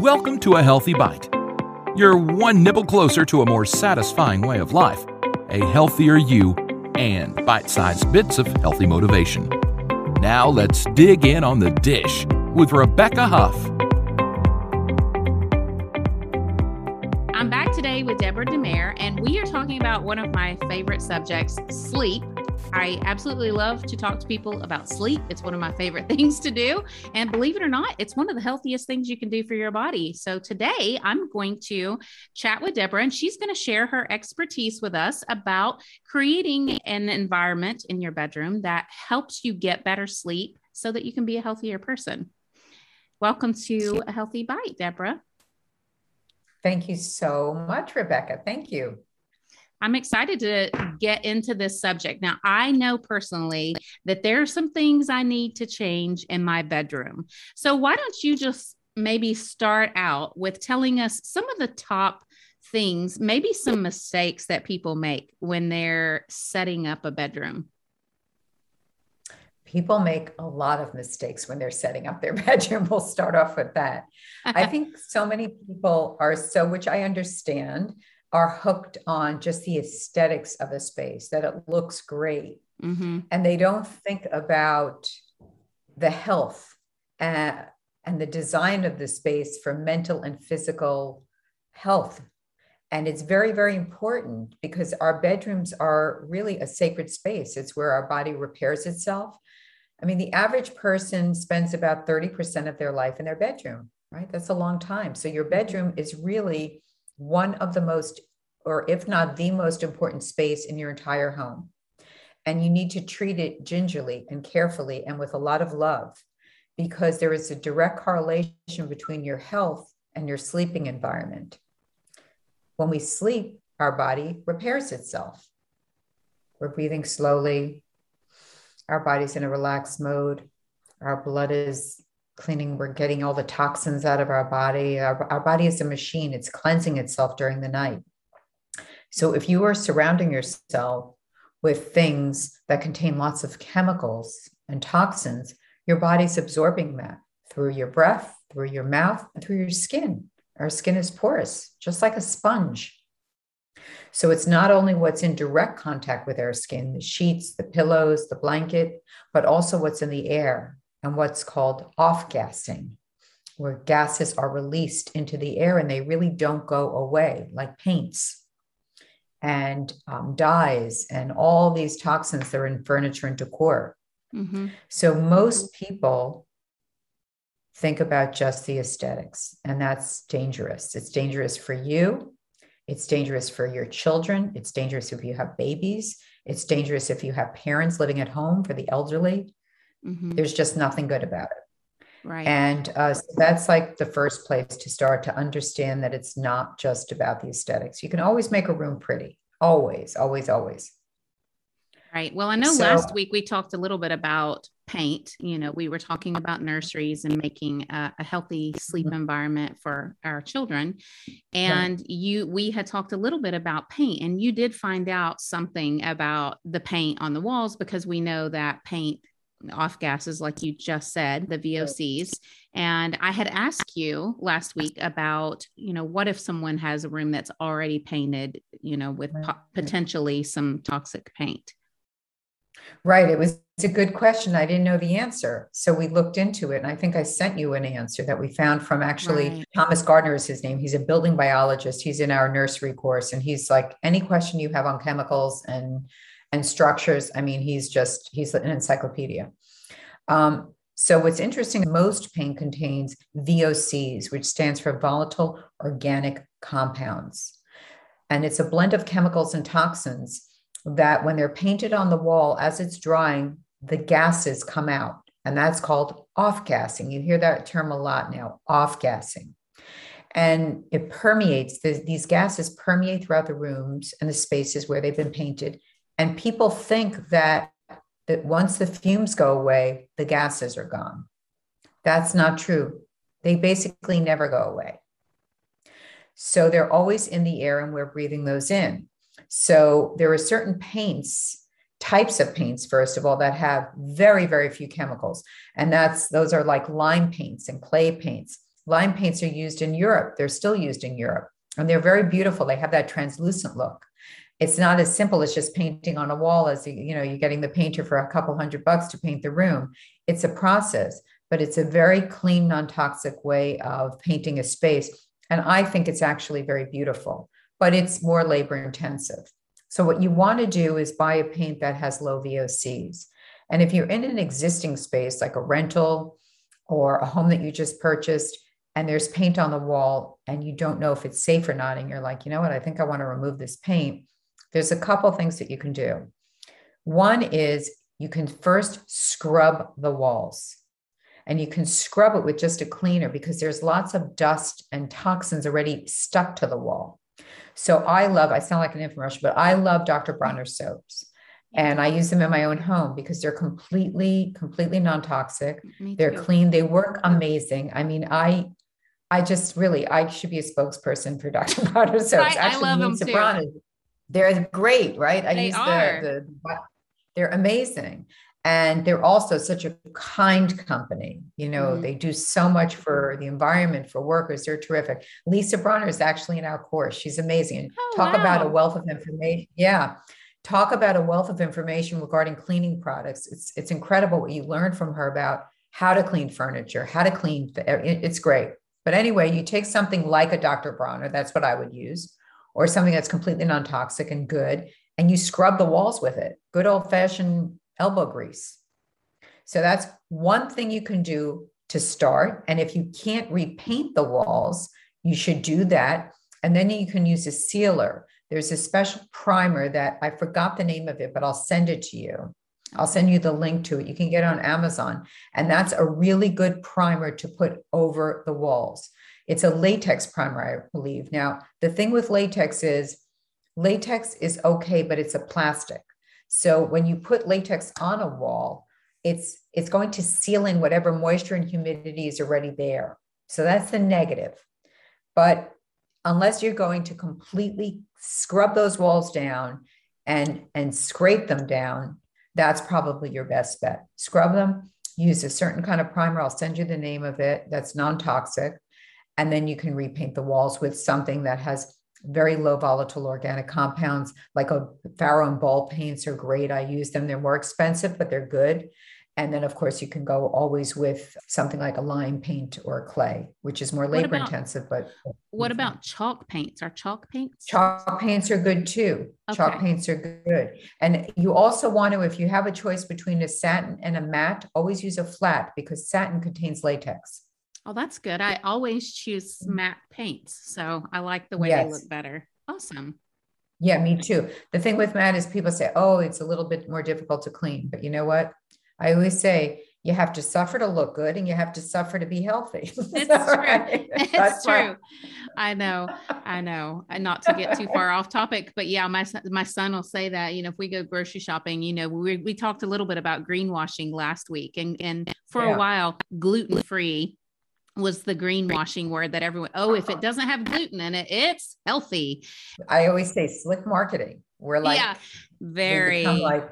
Welcome to A Healthy Bite. You're one nibble closer to a more satisfying way of life, a healthier you, and bite sized bits of healthy motivation. Now let's dig in on the dish with Rebecca Huff. I'm back today with Deborah DiMare, and we are talking about one of my favorite subjects sleep I absolutely love to talk to people about sleep. It's one of my favorite things to do. And believe it or not, it's one of the healthiest things you can do for your body. So today I'm going to chat with Deborah, and she's going to share her expertise with us about creating an environment in your bedroom that helps you get better sleep so that you can be a healthier person. Welcome to A Healthy Bite, Deborah. Thank you so much, Rebecca. Thank you. I'm excited to get into this subject. Now, I know personally that there are some things I need to change in my bedroom. So, why don't you just maybe start out with telling us some of the top things, maybe some mistakes that people make when they're setting up a bedroom? People make a lot of mistakes when they're setting up their bedroom. We'll start off with that. I think so many people are so, which I understand, are hooked on just the aesthetics of a space, that it looks great. Mm-hmm. And they don't think about the health and, uh, and the design of the space for mental and physical health. And it's very, very important because our bedrooms are really a sacred space. It's where our body repairs itself. I mean, the average person spends about 30% of their life in their bedroom, right? That's a long time. So your bedroom is really one of the most, or if not the most important space in your entire home. And you need to treat it gingerly and carefully and with a lot of love because there is a direct correlation between your health and your sleeping environment. When we sleep, our body repairs itself. We're breathing slowly. Our body's in a relaxed mode. Our blood is cleaning, we're getting all the toxins out of our body. Our, our body is a machine, it's cleansing itself during the night. So if you are surrounding yourself with things that contain lots of chemicals and toxins, your body's absorbing that through your breath, through your mouth, and through your skin. Our skin is porous, just like a sponge. So it's not only what's in direct contact with our skin, the sheets, the pillows, the blanket, but also what's in the air, and what's called off gassing, where gases are released into the air and they really don't go away, like paints and um, dyes and all these toxins that are in furniture and decor. Mm-hmm. So most people think about just the aesthetics, and that's dangerous. It's dangerous for you. It's dangerous for your children. It's dangerous if you have babies. It's dangerous if you have parents living at home for the elderly. Mm-hmm. There's just nothing good about it. Right. And uh, so that's like the first place to start to understand that it's not just about the aesthetics. You can always make a room pretty, always, always, always. Right. Well, I know so, last week we talked a little bit about paint. You know, we were talking about nurseries and making a, a healthy sleep mm-hmm. environment for our children. And right. you, we had talked a little bit about paint, and you did find out something about the paint on the walls because we know that paint off gases, like you just said, the VOCs. And I had asked you last week about, you know, what if someone has a room that's already painted, you know, with po- potentially some toxic paint? Right. It was a good question. I didn't know the answer. So we looked into it. And I think I sent you an answer that we found from actually right. Thomas Gardner is his name. He's a building biologist. He's in our nursery course. And he's like, any question you have on chemicals and and structures. I mean, he's just, he's an encyclopedia. Um, so what's interesting, most paint contains VOCs, which stands for volatile organic compounds. And it's a blend of chemicals and toxins that when they're painted on the wall as it's drying, the gases come out. And that's called off gassing. You hear that term a lot now, off gassing. And it permeates, these gases permeate throughout the rooms and the spaces where they've been painted and people think that, that once the fumes go away, the gases are gone. That's not true. They basically never go away. So they're always in the air and we're breathing those in. So there are certain paints, types of paints, first of all, that have very, very few chemicals. And that's those are like lime paints and clay paints. Lime paints are used in Europe. They're still used in Europe and they're very beautiful. They have that translucent look. It's not as simple as just painting on a wall as you know, you're getting the painter for a couple hundred bucks to paint the room. It's a process, but it's a very clean, non-toxic way of painting a space. And I think it's actually very beautiful, but it's more labor intensive. So what you want to do is buy a paint that has low VOCs. And if you're in an existing space like a rental or a home that you just purchased, and there's paint on the wall and you don't know if it's safe or not, and you're like, you know what, I think I want to remove this paint, there's a couple things that you can do. One is you can first scrub the walls and you can scrub it with just a cleaner because there's lots of dust and toxins already stuck to the wall. So I love, I sound like an infomercial, but I love Dr. Bronner soaps. And I use them in my own home because they're completely, completely non-toxic. They're clean. They work amazing. I mean, I I just really, I should be a spokesperson for Dr. Bronner soaps. Actually, I love them too. They're great, right? I they use are. The, the, they're amazing. And they're also such a kind company. You know, mm-hmm. they do so much for the environment, for workers. They're terrific. Lisa Bronner is actually in our course. She's amazing. Oh, Talk wow. about a wealth of information. Yeah talk about a wealth of information regarding cleaning products. It's it's incredible what you learn from her about how to clean furniture, how to clean. It's great. But anyway, you take something like a Dr. Bronner, that's what I would use, or something that's completely non toxic and good, and you scrub the walls with it. Good old fashioned elbow grease. So that's one thing you can do to start. And if you can't repaint the walls, you should do that. And then you can use a sealer. There's a special primer that I forgot the name of it, but I'll send it to you. I'll send you the link to it. You can get it on Amazon. And that's a really good primer to put over the walls. It's a latex primer, I believe. Now, the thing with latex is latex is okay, but it's a plastic. So when you put latex on a wall, it's it's going to seal in whatever moisture and humidity is already there. So that's the negative. But unless you're going to completely scrub those walls down and and scrape them down, that's probably your best bet. Scrub them, use a certain kind of primer. I'll send you the name of it that's non toxic. And then you can repaint the walls with something that has very low volatile organic compounds, like a Farrow and Ball paints are great. I use them. They're more expensive, but they're good. And then, of course, you can go always with something like a lime paint or clay, which is more labor about, intensive. But what about chalk paints? Are chalk paints? Chalk paints are good too. Okay. Chalk paints are good. And you also want to, if you have a choice between a satin and a matte, always use a flat because satin contains latex. Oh, that's good. I always choose matte paints. So I like the way yes. they look better. Awesome. Yeah, me too. The thing with matte is people say, oh, it's a little bit more difficult to clean. But you know what? I always say you have to suffer to look good and you have to suffer to be healthy. It's true. Right? It's That's true. Right. I know. I know. And not to get too far off topic, but yeah, my my son will say that, you know, if we go grocery shopping, you know, we we talked a little bit about greenwashing last week and and for yeah. a while gluten-free was the greenwashing word that everyone oh if it doesn't have gluten in it it's healthy i always say slick marketing we're like yeah very like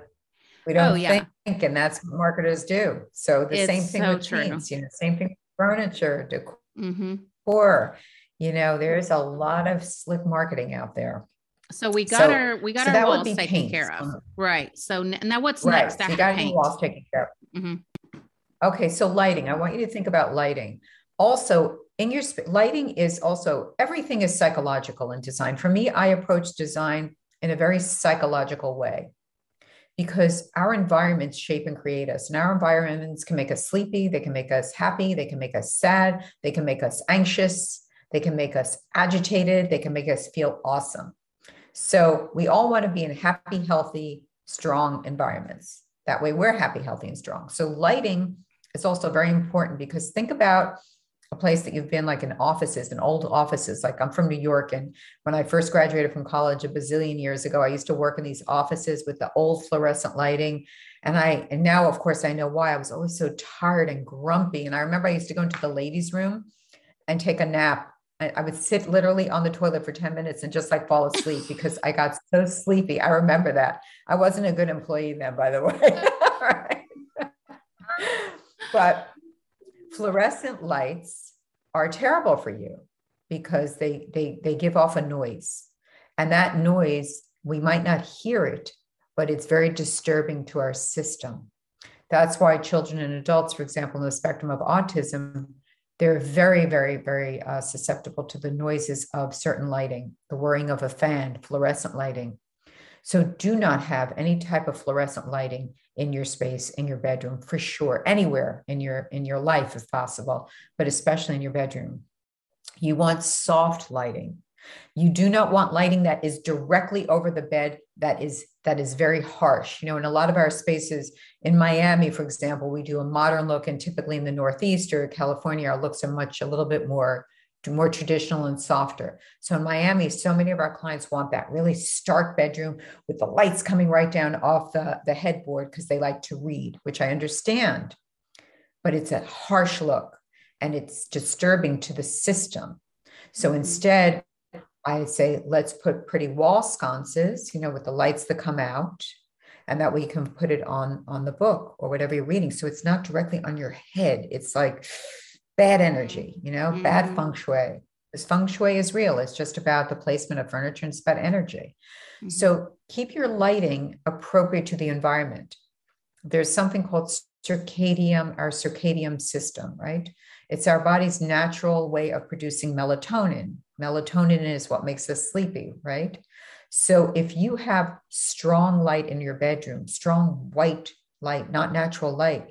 we don't oh, yeah. think, and that's what marketers do. So the it's same thing so with true. paints, you know, same thing with furniture, decor. Mm-hmm. You know, there's a lot of slick marketing out there. So we got so, our we got so our walls taken paints. care of, right? So now what's right. next so you got? Your walls taken care of. Mm-hmm. Okay, so lighting. I want you to think about lighting. Also, in your sp- lighting is also everything is psychological in design. For me, I approach design in a very psychological way because our environments shape and create us. And our environments can make us sleepy, they can make us happy, they can make us sad, they can make us anxious, they can make us agitated, they can make us feel awesome. So we all want to be in happy, healthy, strong environments. That way we're happy, healthy, and strong. So lighting is also very important because think about a place that you've been like in offices and old offices. Like I'm from New York. And when I first graduated from college a bazillion years ago, I used to work in these offices with the old fluorescent lighting. And I, and now of course I know why I was always so tired and grumpy. And I remember I used to go into the ladies' room and take a nap. I, I would sit literally on the toilet for 10 minutes and just like fall asleep because I got so sleepy. I remember that. I wasn't a good employee then, by the way. but fluorescent lights are terrible for you because they they they give off a noise. And that noise, we might not hear it, but it's very disturbing to our system. That's why children and adults, for example, in the spectrum of autism, they're very, very, very uh, susceptible to the noises of certain lighting, the whirring of a fan, fluorescent lighting. So do not have any type of fluorescent lighting in your space, in your bedroom, for sure, anywhere in your in your life if possible, but especially in your bedroom. You want soft lighting. You do not want lighting that is directly over the bed that is that is very harsh. You know, in a lot of our spaces in Miami, for example, we do a modern look, and typically in the Northeast or California, our looks are much a little bit more more traditional and softer. So in Miami, so many of our clients want that really stark bedroom with the lights coming right down off the, the headboard because they like to read, which I understand. But it's a harsh look and it's disturbing to the system. So mm-hmm. instead, I say, let's put pretty wall sconces, you know, with the lights that come out, and that way you can put it on on the book or whatever you're reading. So it's not directly on your head. It's like bad energy, you know, mm-hmm. bad feng shui. This feng shui is real. It's just about the placement of furniture and it's about energy. Mm-hmm. So keep your lighting appropriate to the environment. There's something called circadian, our circadian system, right? It's our body's natural way of producing melatonin. Melatonin is what makes us sleepy, right? So if you have strong light in your bedroom, strong white light, not natural light,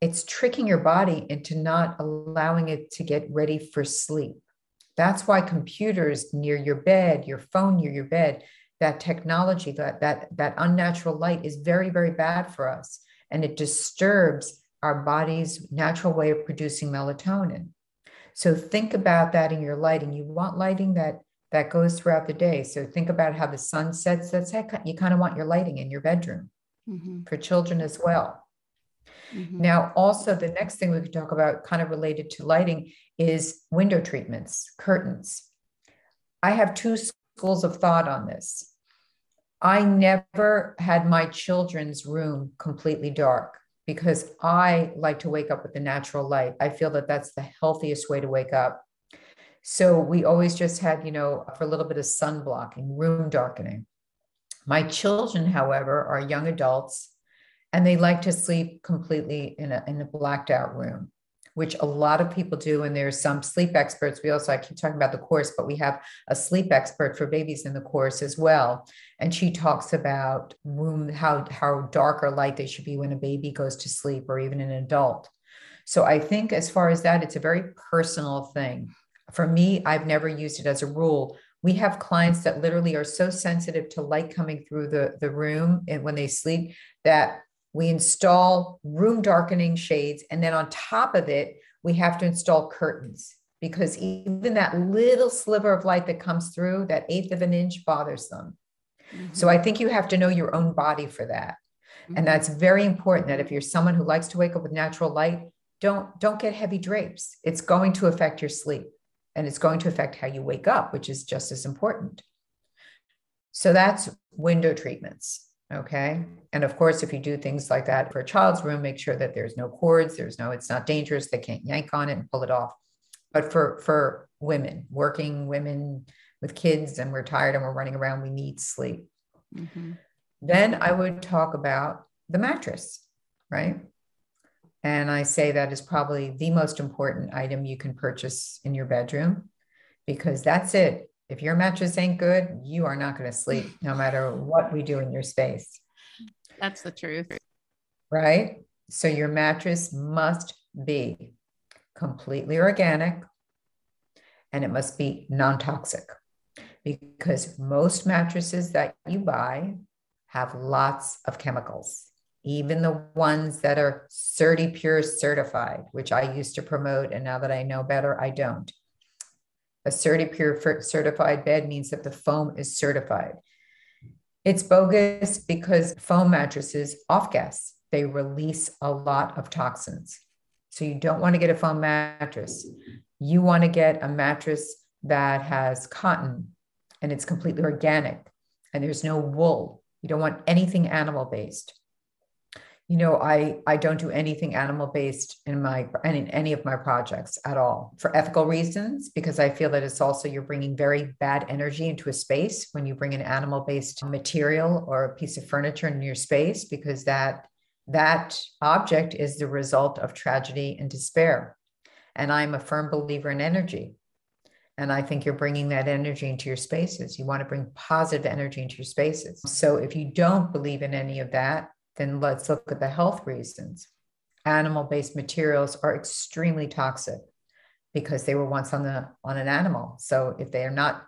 it's tricking your body into not allowing it to get ready for sleep. That's why computers near your bed, your phone near your bed, that technology, that that that unnatural light is very, very bad for us. And it disturbs our body's natural way of producing melatonin. So think about that in your lighting. You want lighting that that goes throughout the day. So think about how the sun sets. That's how you kind of want your lighting in your bedroom mm-hmm. for children as well. Mm-hmm. Now, also the next thing we could talk about, kind of related to lighting, is window treatments, curtains. I have two schools of thought on this. I never had my children's room completely dark because I like to wake up with the natural light. I feel that that's the healthiest way to wake up. So we always just had, you know, for a little bit of sun blocking, room darkening. My children, however, are young adults and they like to sleep completely in a, in a blacked out room which a lot of people do. And there's some sleep experts. We also i keep talking about the course but we have a sleep expert for babies in the course as well. And she talks about room how how dark or light they should be when a baby goes to sleep or even an adult. So i think as far as that it's a very personal thing. For me i've never used it as a rule. We have clients that literally are so sensitive to light coming through the, the room and when they sleep that we install room darkening shades, and then on top of it, we have to install curtains because even that little sliver of light that comes through, that eighth of an inch, bothers them. Mm-hmm. So I think you have to know your own body for that. Mm-hmm. And that's very important that if you're someone who likes to wake up with natural light, don't don't get heavy drapes. It's going to affect your sleep and it's going to affect how you wake up, which is just as important. So that's window treatments. Okay. And of course, if you do things like that for a child's room, make sure that there's no cords, there's no, it's not dangerous. They can't yank on it and pull it off. But for for women, working women with kids and we're tired and we're running around, we need sleep. Mm-hmm. Then I would talk about the mattress, right? And I say that is probably the most important item you can purchase in your bedroom because that's it if your mattress ain't good, you are not going to sleep no matter what we do in your space. That's the truth. Right? So your mattress must be completely organic and it must be non toxic because most mattresses that you buy have lots of chemicals, even the ones that are CertiPUR certified, which I used to promote. And now that I know better, I don't. A CertiPUR certified bed means that the foam is certified. It's bogus because foam mattresses off gas, they release a lot of toxins. So you don't want to get a foam mattress. You want to get a mattress that has cotton and it's completely organic and there's no wool. You don't want anything animal based. You know i i don't do anything animal based in my and in any of my projects at all for ethical reasons because i feel that it's also you're bringing very bad energy into a space when you bring an animal based material or a piece of furniture in your space because that that object is the result of tragedy and despair and i'm a firm believer in energy and I think you're bringing that energy into your spaces. You want to bring positive energy into your spaces. So if you don't believe in any of that, then let's look at the health reasons. Animal based materials are extremely toxic because they were once on the on an animal. So if they are not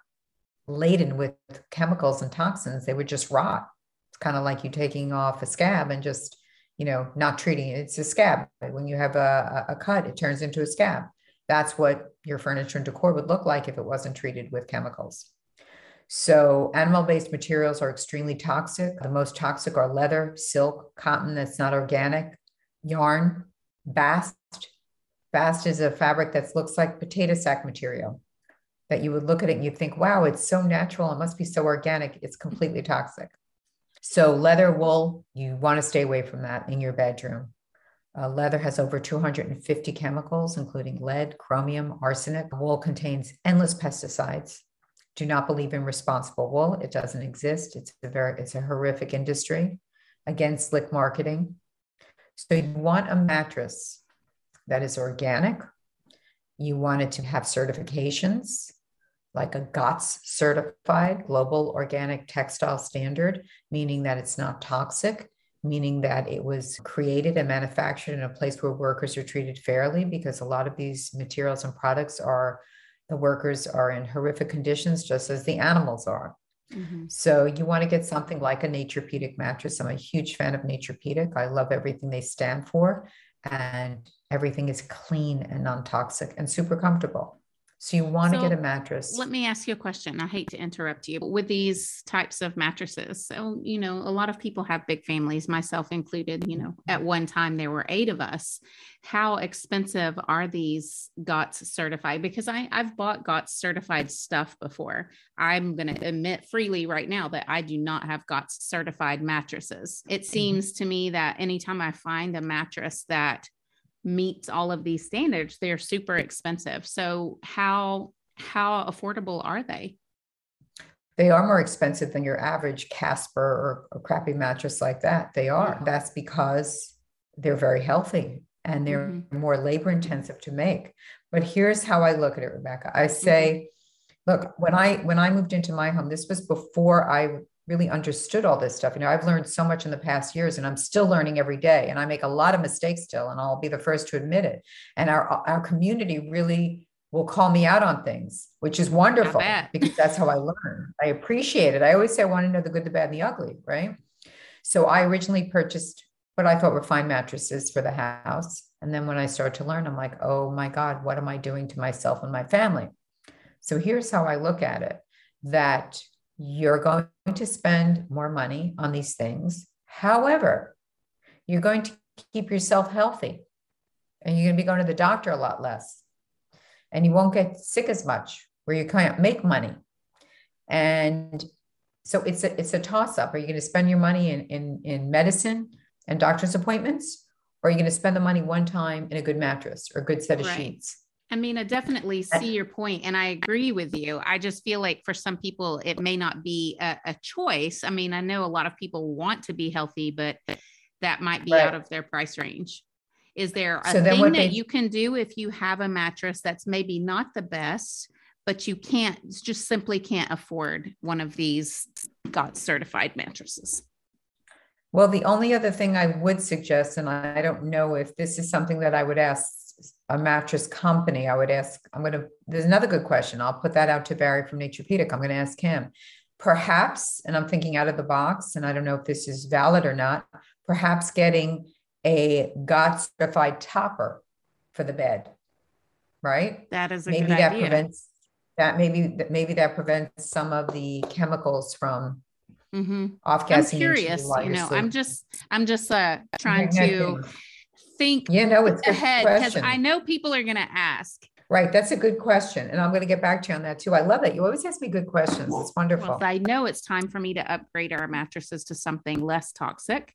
laden with chemicals and toxins, they would just rot. It's kind of like you taking off a scab and just, you know, not treating it. It's a scab. When you have a, a cut, it turns into a scab. That's what your furniture and decor would look like if it wasn't treated with chemicals. So, animal based materials are extremely toxic. The most toxic are leather, silk, cotton that's not organic, yarn, bast. Bast is a fabric that looks like potato sack material that you would look at it and you think, wow, it's so natural. It must be so organic. It's completely toxic. So, leather, wool, you want to stay away from that in your bedroom. Uh, leather has over 250 chemicals, including lead, chromium, arsenic. Wool contains endless pesticides do not believe in responsible wool. It doesn't exist. It's a very it's a horrific industry. Again, slick marketing. So you want a mattress that is organic. You want it to have certifications like a GOTS certified global organic textile standard, meaning that it's not toxic, meaning that it was created and manufactured in a place where workers are treated fairly, because a lot of these materials and products are the workers are in horrific conditions, just as the animals are. Mm-hmm. So you want to get something like a Naturepedic mattress. I'm a huge fan of Naturepedic. I love everything they stand for, and everything is clean and non-toxic and super comfortable. So you want so to get a mattress. Let me ask you a question. I hate to interrupt you. but With these types of mattresses, so you know, a lot of people have big families, myself included, you know, at one time there were 8 of us. How expensive are these GOTS certified? Because I I've bought GOTS certified stuff before. I'm going to admit freely right now that I do not have GOTS certified mattresses. It mm-hmm. seems to me that anytime I find a mattress that meets all of these standards, they're super expensive. So how how affordable are they? They are more expensive than your average Casper or, or crappy mattress like that. They are. That's because they're very healthy and they're mm-hmm. more labor intensive to make. But here's how I look at it, Rebecca. I say, mm-hmm. look, when I when I moved into my home, this was before I really understood all this stuff. You know, I've learned so much in the past years and I'm still learning every day and I make a lot of mistakes still and I'll be the first to admit it. And our our community really will call me out on things, which is wonderful because that's how I learn. I appreciate it. I always say I want to know the good, the bad, and the ugly, right? So I originally purchased what I thought were fine mattresses for the house. And then when I started to learn, I'm like, oh my God, what am I doing to myself and my family? So here's how I look at it that you're going to spend more money on these things. However, you're going to keep yourself healthy and you're going to be going to the doctor a lot less. And you won't get sick as much where you can't make money. And so it's a it's a toss up. Are you going to spend your money in, in, in medicine and doctor's appointments? Or are you going to spend the money one time in a good mattress or a good set of right. sheets? I mean, I definitely see your point and I agree with you. I just feel like for some people, it may not be a, a choice. I mean, I know a lot of people want to be healthy, but that might be right. out of their price range. Is there a so thing that they, you can do if you have a mattress that's maybe not the best, but you can't just simply can't afford one of these GOTS certified mattresses? Well, the only other thing I would suggest, and I don't know if this is something that I would ask a mattress company, I would ask, I'm going to, there's another good question. I'll put that out to Barry from Naturepedic. I'm going to ask him. Perhaps, and I'm thinking out of the box, and I don't know if this is valid or not, perhaps getting a GOTS certified topper for the bed, right? That is maybe that idea. prevents that maybe maybe that prevents some of the chemicals from mm-hmm. off gassing. I'm curious, you, you know, I'm just I'm just uh, trying to think you know it's ahead because I know people are going to ask. Right, that's a good question, and I'm going to get back to you on that too. I love that you always ask me good questions. It's wonderful. Well, I know it's time for me to upgrade our mattresses to something less toxic.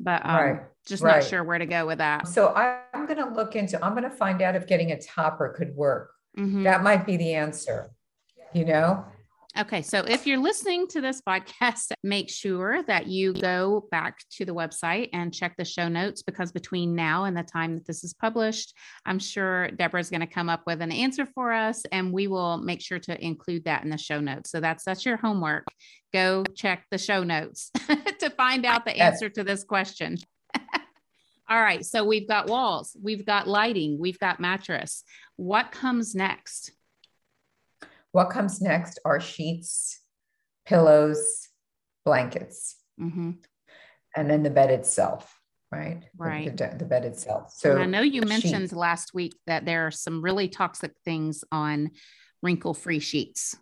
but um, right. just right. not sure where to go with that. So I'm going to look into, I'm going to find out if getting a topper could work. Mm-hmm. That might be the answer, you know? Okay, so if you're listening to this podcast, make sure that you go back to the website and check the show notes because between now and the time that this is published, I'm sure Deborah's going to come up with an answer for us and we will make sure to include that in the show notes. So that's that's your homework. Go check the show notes to find out the answer to this question. All right, so we've got walls, we've got lighting, we've got mattress. What comes next? What comes next are sheets, pillows, blankets, mm-hmm. and then the bed itself, right? Right. The, the, bed itself. So and I know you mentioned last week that there are some really toxic things on wrinkle free sheets.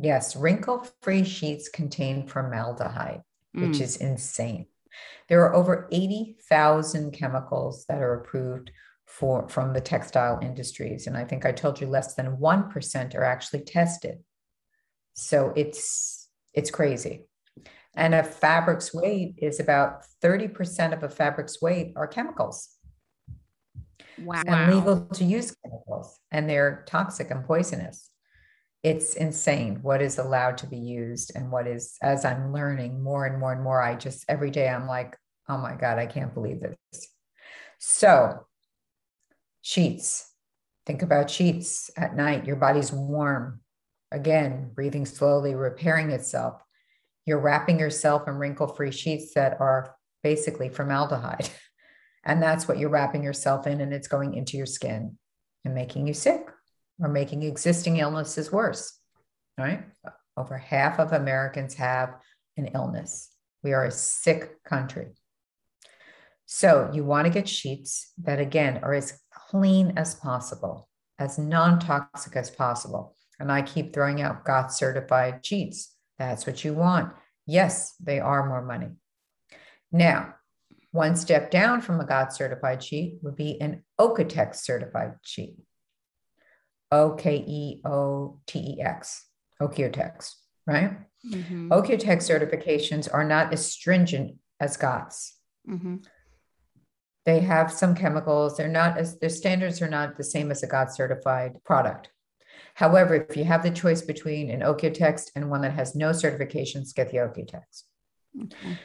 Yes, wrinkle free sheets contain formaldehyde, mm. which is insane. There are over 80,000 chemicals that are approved for from the textile industries. And i think i told you less than 1% are actually tested. So it's it's crazy. And a fabric's weight is about 30% of a fabric's weight are chemicals. Wow. And legal to use chemicals and they're toxic and poisonous. It's insane what is allowed to be used and what is as i'm learning more and more and more i just every day i'm like oh my god i can't believe this. So Sheets. Think about sheets at night. Your body's warm. Again, breathing slowly, repairing itself. You're wrapping yourself in wrinkle free sheets that are basically formaldehyde. And that's what you're wrapping yourself in, and it's going into your skin and making you sick or making existing illnesses worse. Right? Over half of Americans have an illness. We are a sick country. So you want to get sheets that, again, are as clean as possible, as non toxic as possible. And I keep throwing out GOTS certified sheets. That's what you want. Yes, they are more money. Now, one step down from a GOTS certified sheet would be an Oeko-Tex certified sheet. O K E O T E X, Oeko-Tex, right? Mm-hmm. Certifications are not as stringent as GOTS. Mm-hmm. They have some chemicals. They're not as their standards are not the same as a GOTS certified product. However, if you have the choice between an Oeko-Tex and one that has no certifications, get the Oeko-Tex. Okay.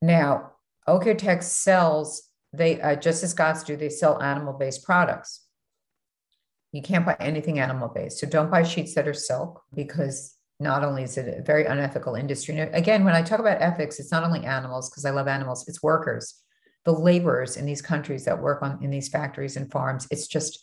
Now, Oeko-Tex sells they uh, just as GOTS do. They sell animal-based products. You can't buy anything animal-based, so don't buy sheets that are silk because not only is it a very unethical industry. Again, when I talk about ethics, it's not only animals because I love animals; it's workers the laborers in these countries that work on in these factories and farms it's just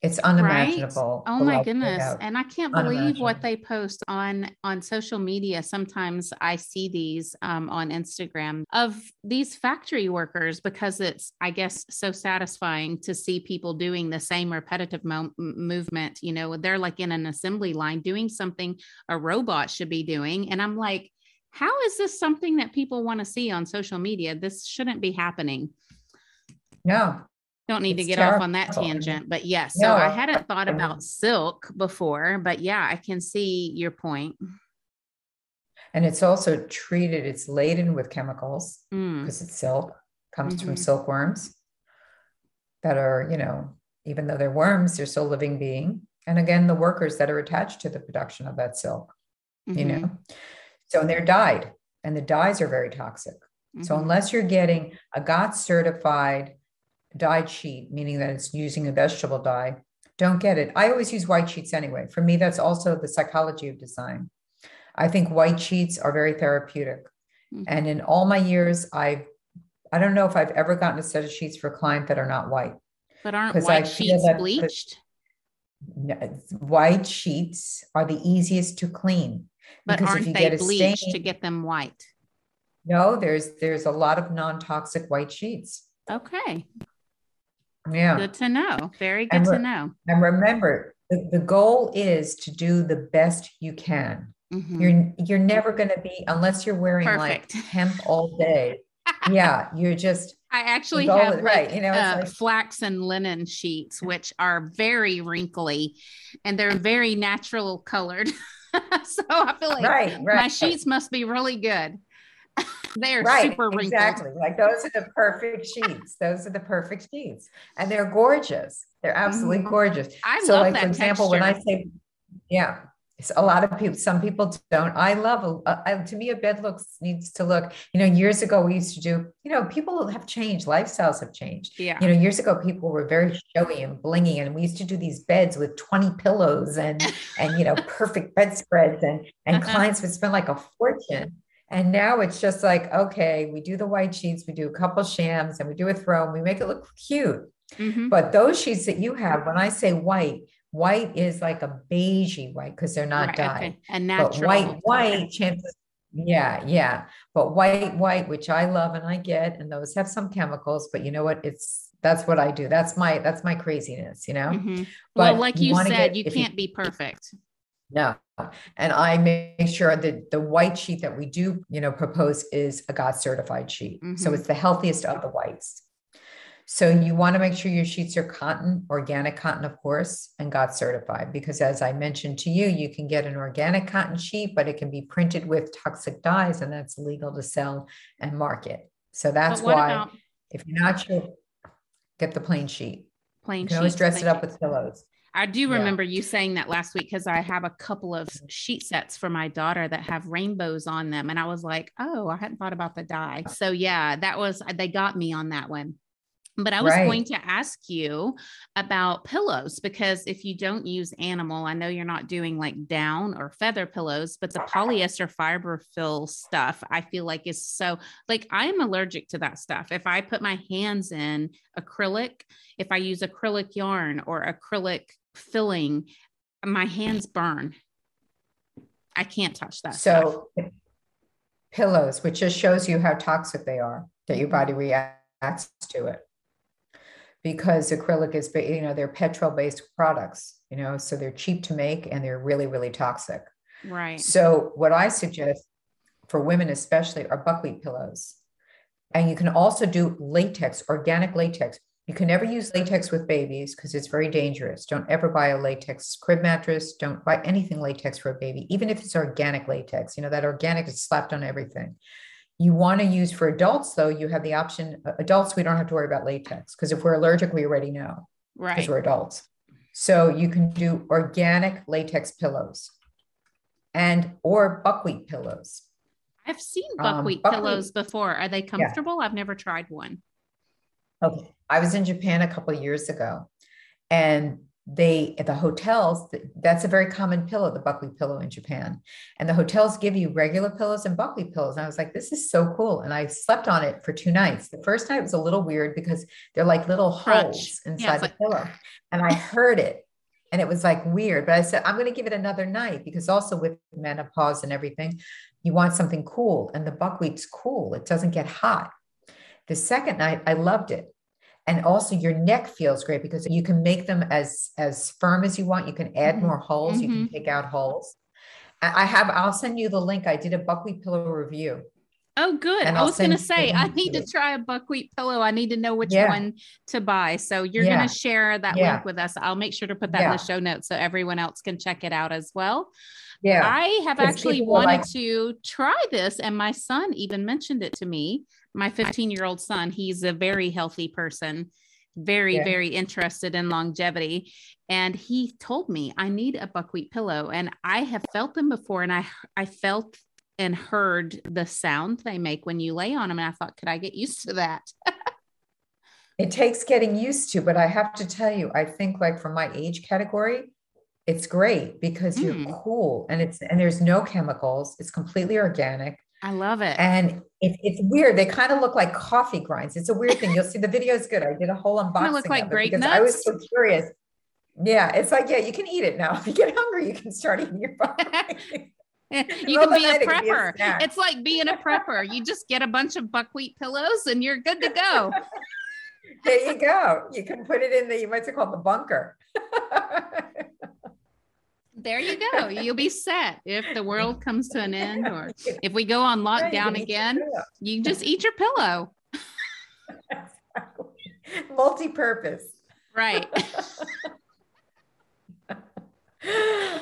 it's unimaginable right? oh my goodness. and i can't believe what they post on on social media. Sometimes i see these um, on instagram of these factory workers because it's i guess so satisfying to see people doing the same repetitive mo- movement you know they're like in an assembly line doing something a robot should be doing. And i'm like how is this something that people want to see on social media? This shouldn't be happening. No. Don't need to get terrible. off on that tangent, but yes. Yeah, so no, I hadn't thought about silk before, but yeah, I can see your point. And it's also treated, it's laden with chemicals because mm. it's silk, comes mm-hmm. from silkworms that are, you know, even though they're worms, they're still living being. And again, the workers that are attached to the production of that silk, mm-hmm. you know. So, and they're dyed, and the dyes are very toxic. Mm-hmm. So, unless you're getting a GOTS certified dyed sheet, meaning that it's using a vegetable dye, don't get it. I always use white sheets anyway. For me, that's also the psychology of design. I think white sheets are very therapeutic. Mm-hmm. And in all my years, I've I don't know if I've ever gotten a set of sheets for a client that are not white. But aren't white sheets bleached? white sheets are the easiest to clean. But aren't they bleached stain, to get them white? No, there's there's a lot of non-toxic white sheets. Okay. Yeah. Good to know. Very good re- to know. And remember, the, the goal is to do the best you can. Mm-hmm. You're you're never going to be unless you're wearing Perfect. like hemp all day. yeah, you're just I actually have like, right, you know, uh, like, flax and linen sheets, which are very wrinkly and they're very natural colored. so I feel like right, right. my sheets must be really good. they're right, super wrinkled. Exactly. Like those are the perfect sheets. Those are the perfect sheets. And they're gorgeous. They're absolutely mm-hmm. gorgeous. I so, love like, for example, texture. when I say, yeah, a lot of people some people don't. I love to me a bed looks needs to look you know years ago we used to do you know people have changed lifestyles have changed. Yeah. You know years ago people were very showy and blingy and we used to do these beds with 20 pillows and and you know perfect bedspreads and and uh-huh. clients would spend like a fortune. And now it's just like okay we do the white sheets we do a couple shams and we do a throw and we make it look cute. Mm-hmm. but those sheets that you have when i say white White is like a beigey white because they're not right, dyed. Okay. And natural. But white, white chances. Yeah, yeah. But white, white, which I love and I get, and those have some chemicals, but you know what? It's that's what I do. That's my that's my craziness, you know. Mm-hmm. Well, like you, you said, get, you can't you, be perfect. No. And I make sure that the white sheet that we do, you know, propose is a GOTS certified sheet. Mm-hmm. So it's the healthiest of the whites. So you want to make sure your sheets are cotton, organic cotton, of course, and GOTS certified. Because as I mentioned to you, you can get an organic cotton sheet, but it can be printed with toxic dyes, and that's legal to sell and market. So that's why, about, if you're not sure, get the plain sheet. Plain you can always dress it up with pillows. I do remember yeah. you saying that last week because I have a couple of sheet sets for my daughter that have rainbows on them. And I was like, oh, I hadn't thought about the dye. So, yeah, that was, they got me on that one. But I was right. going to ask you about pillows because if you don't use animal, I know you're not doing like down or feather pillows, but the polyester fiber fill stuff, I feel like is so like I am allergic to that stuff. If I put my hands in acrylic, if I use acrylic yarn or acrylic filling, my hands burn. I can't touch that. So, stuff. pillows, which just shows you how toxic they are, that your body reacts to it because acrylic is, you know, they're petrol based products, you know, so they're cheap to make and they're really, really toxic. Right. So, what I suggest for women, especially, are buckwheat pillows. And you can also do latex, organic latex. You can never use latex with babies because it's very dangerous. Don't ever buy a latex crib mattress. Don't buy anything latex for a baby, even if it's organic latex. You know, that organic is slapped on everything you want to use for adults though you have the option uh, adults we don't have to worry about latex because if we're allergic we already know right. because we're adults. So you can do organic latex pillows and or buckwheat pillows. I've seen um, buckwheat, um, buckwheat pillows before. Are they comfortable? Yeah. i've never tried one. Okay. I was in japan a couple years ago and they at the hotels that's a very common pillow the buckwheat pillow in japan. And the hotels give you regular pillows and buckwheat pillows. And i was like this is so cool. And i slept on it for two nights. The first night was a little weird because they're like little Crunch. holes inside yeah, the like- pillow. And i heard it. And it was like weird. But i said i'm going to give it another night because also with menopause and everything you want something cool. And the buckwheat's cool. It doesn't get hot. The second night i loved it and also your neck feels great because you can make them as as firm as you want you can add mm-hmm. more holes mm-hmm. you can mm-hmm. take out holes i have i'll send you the link i did a buckwheat pillow review Oh, good. I was going to say, I need to try a buckwheat pillow. I need to know which yeah. one to buy. So you're yeah. going to share that yeah. link with us. I'll make sure to put that in the show notes so everyone else can check it out as well. Yeah. I have actually wanted like- to try this, and my son even mentioned it to me my 15 year old son, he's a very healthy person, very, yeah. very interested in longevity. And he told me, I need a buckwheat pillow. And I have felt them before. And I, I felt and heard the sound they make when you lay on them. And I thought, could I get used to that? it takes getting used to, but I have to tell you, I think like for my age category, it's great because you're mm. cool and it's and there's no chemicals. It's completely organic. I love it. And it, it's weird. They kind of look like coffee grinds. It's a weird thing. You'll see the video is good. I did a whole unboxing. look like great because nuts. I was so curious. Yeah, it's like yeah, you can eat it now. If you get hungry, you can start eating your buckwheat. you can be a prepper. Be a it's like being a prepper. You just get a bunch of buckwheat pillows and you're good to go. there you go. You can put it in the what's it called the bunker there you go. You'll be set if the world comes to an end or if we go on lockdown again. You just eat your pillow. Multi-purpose. Right.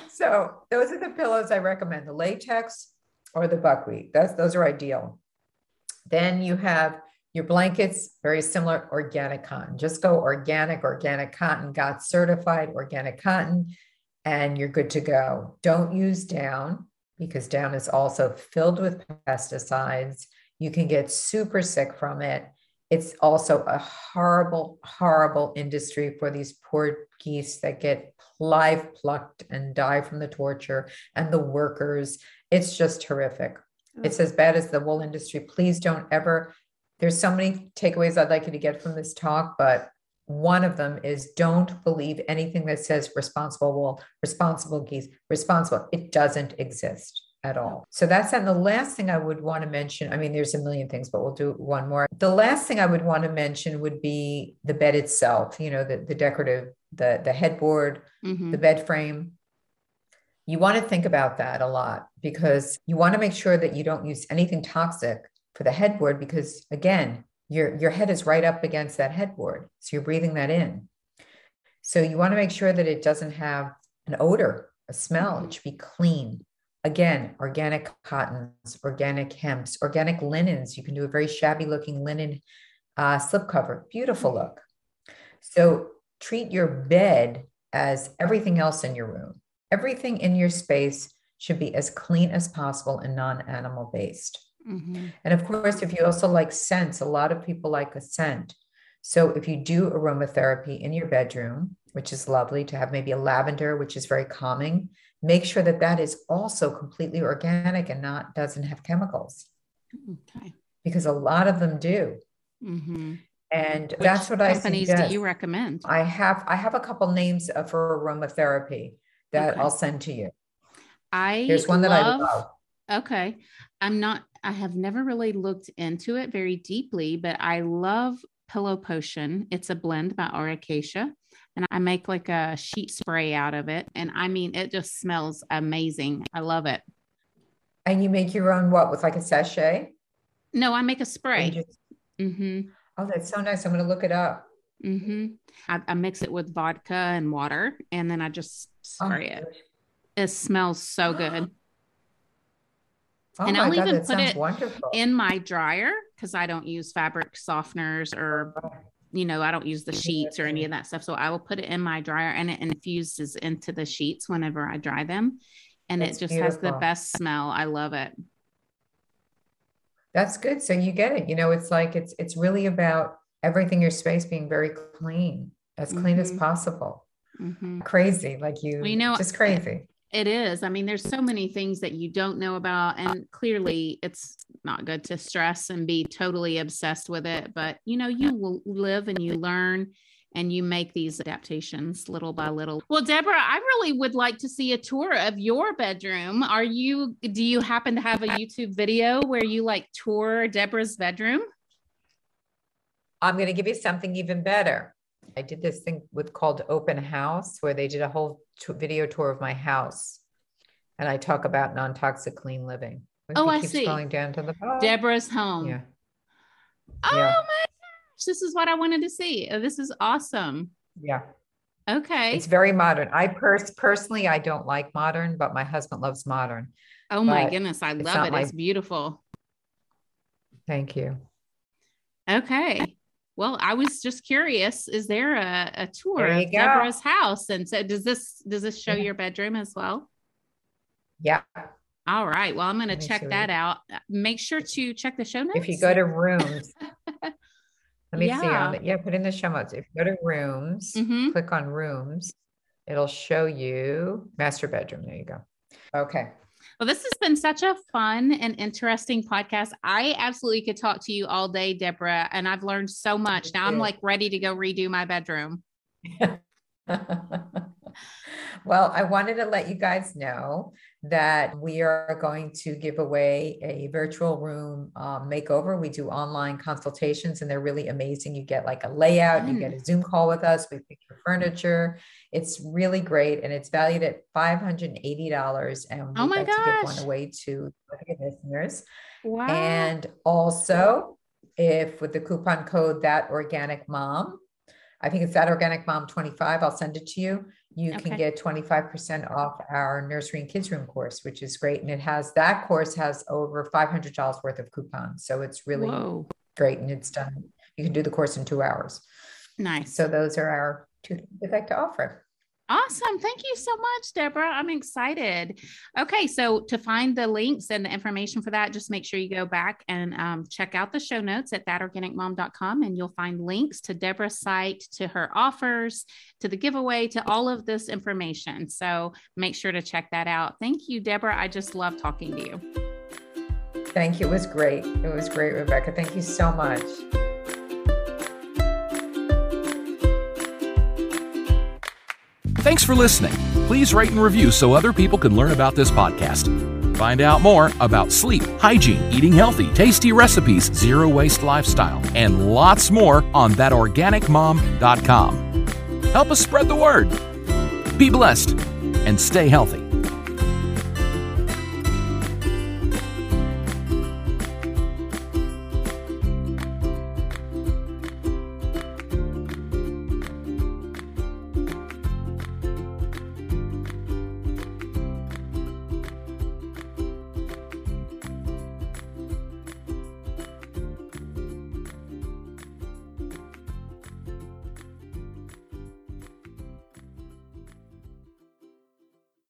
so those are the pillows I recommend: the latex or the buckwheat. That's those are ideal. Then you have your blankets, very similar, organic cotton. Just go organic, organic cotton, GOTS certified organic cotton, and you're good to go. Don't use down because down is also filled with pesticides. You can get super sick from it. It's also a horrible, horrible industry for these poor geese that get live plucked and die from the torture and the workers. It's just horrific. Oh. It's as bad as the wool industry. Please don't ever there's so many takeaways I'd like you to get from this talk, but one of them is don't believe anything that says responsible wool, responsible geese, responsible. It doesn't exist at all. So that's that. And the last thing I would want to mention, I mean, there's a million things, but we'll do one more. The last thing I would want to mention would be the bed itself, you know, the, the decorative, the, the headboard, mm-hmm. the bed frame. You want to think about that a lot because you want to make sure that you don't use anything toxic for the headboard because again, your your head is right up against that headboard. So you're breathing that in. So you want to make sure that it doesn't have an odor, a smell. It should be clean. Again, organic cottons, organic hemps, organic linens. You can do a very shabby looking linen uh, slipcover. Beautiful mm-hmm. look. So treat your bed as everything else in your room. Everything in your space should be as clean as possible and non animal based. Mm-hmm. And of course, if you also like scents, a lot of people like a scent. So if you do aromatherapy in your bedroom, which is lovely to have maybe a lavender, which is very calming, make sure that that is also completely organic and not doesn't have chemicals. Okay. Because a lot of them do. Mm-hmm. And which that's what I companies do you recommend? I have I have a couple names for aromatherapy that okay. I'll send to you. I there's one love, that I love. Okay. I'm not I have never really looked into it very deeply, but I love Pillow Potion. It's a blend by Aura Cacia, and I make like a sheet spray out of it. And I mean, it just smells amazing. I love it. And you make your own what with like a sachet? No, I make a spray. Just... Mm-hmm. Oh, that's so nice. I'm going to look it up. Mm-hmm. I, I, mix it with vodka and water, and then I just spray oh, it. It smells so good. Oh and I'll God, even put it wonderful. in my dryer because I don't use fabric softeners or, you know, I don't use the sheets or any of that stuff. So I will put it in my dryer and it infuses into the sheets whenever I dry them. And That's it just beautiful. has the best smell. I love it. That's good. So you get it. You know, it's like it's it's really about everything your space being very clean, as clean mm-hmm. as possible. Mm-hmm. Crazy, like you, we know, just crazy. It is. I mean, there's so many things that you don't know about. And clearly, it's not good to stress and be totally obsessed with it. But, you know, you will live and you learn and you make these adaptations little by little. Well, Deborah, I really would like to see a tour of your bedroom. Are you, do you happen to have a YouTube video where you like tour Deborah's bedroom? I'm going to give you something even better. I did this thing with called Open House, where they did a whole t- video tour of my house, and I talk about non-toxic clean living. oh, I see. Going down to the bottom. Deborah's home. Yeah. Oh yeah. my gosh, this is what I wanted to see. Oh, this is awesome. Yeah. Okay. It's very modern. I pers- personally I don't like modern, but my husband loves modern. Oh my goodness, I love it. It's beautiful. Thank you. Okay. Well, I was just curious. Is there a, a tour of go. Deborah's house? And so does this does this show yeah. your bedroom as well? Yeah. All right. Well, I'm going to check that out. Make sure to check the show notes. If you go to rooms, let me yeah. see. On the, yeah, put in the show notes. If you go to rooms, mm-hmm. click on rooms, it'll show you master bedroom. There you go. Okay. Well, this has been such a fun and interesting podcast. I absolutely could talk to you all day, Deborah, and I've learned so much. Now I'm like ready to go redo my bedroom. well, I wanted to let you guys know that we are going to give away a virtual room um, makeover. We do online consultations and they're really amazing. You get like a layout, mm. you get a Zoom call with us, we pick your furniture. It's really great and it's valued at $580. And we oh my gosh. to give one away to listeners. Wow. And also, if with the coupon code that organic mom, I think it's that organic mom 25, I'll send it to you you okay. can get 25% off our nursery and kids room course, which is great. And it has that course has over $500 worth of coupons. So it's really Whoa. great. And it's done. You can do the course in two hours. Nice. So those are our two things we'd like to offer. Awesome. Thank you so much, Deborah. I'm excited. Okay. So, to find the links and the information for that, just make sure you go back and um, check out the show notes at thatorganicmom.com and you'll find links to Deborah's site, to her offers, to the giveaway, to all of this information. So, make sure to check that out. Thank you, Deborah. I just love talking to you. Thank you. It was great. It was great, Rebecca. Thank you so much. Thanks for listening. Please rate and review so other people can learn about this podcast. Find out more about sleep, hygiene, eating healthy, tasty recipes, zero waste lifestyle, and lots more on thatorganicmom.com. Help us spread the word. Be blessed and stay healthy.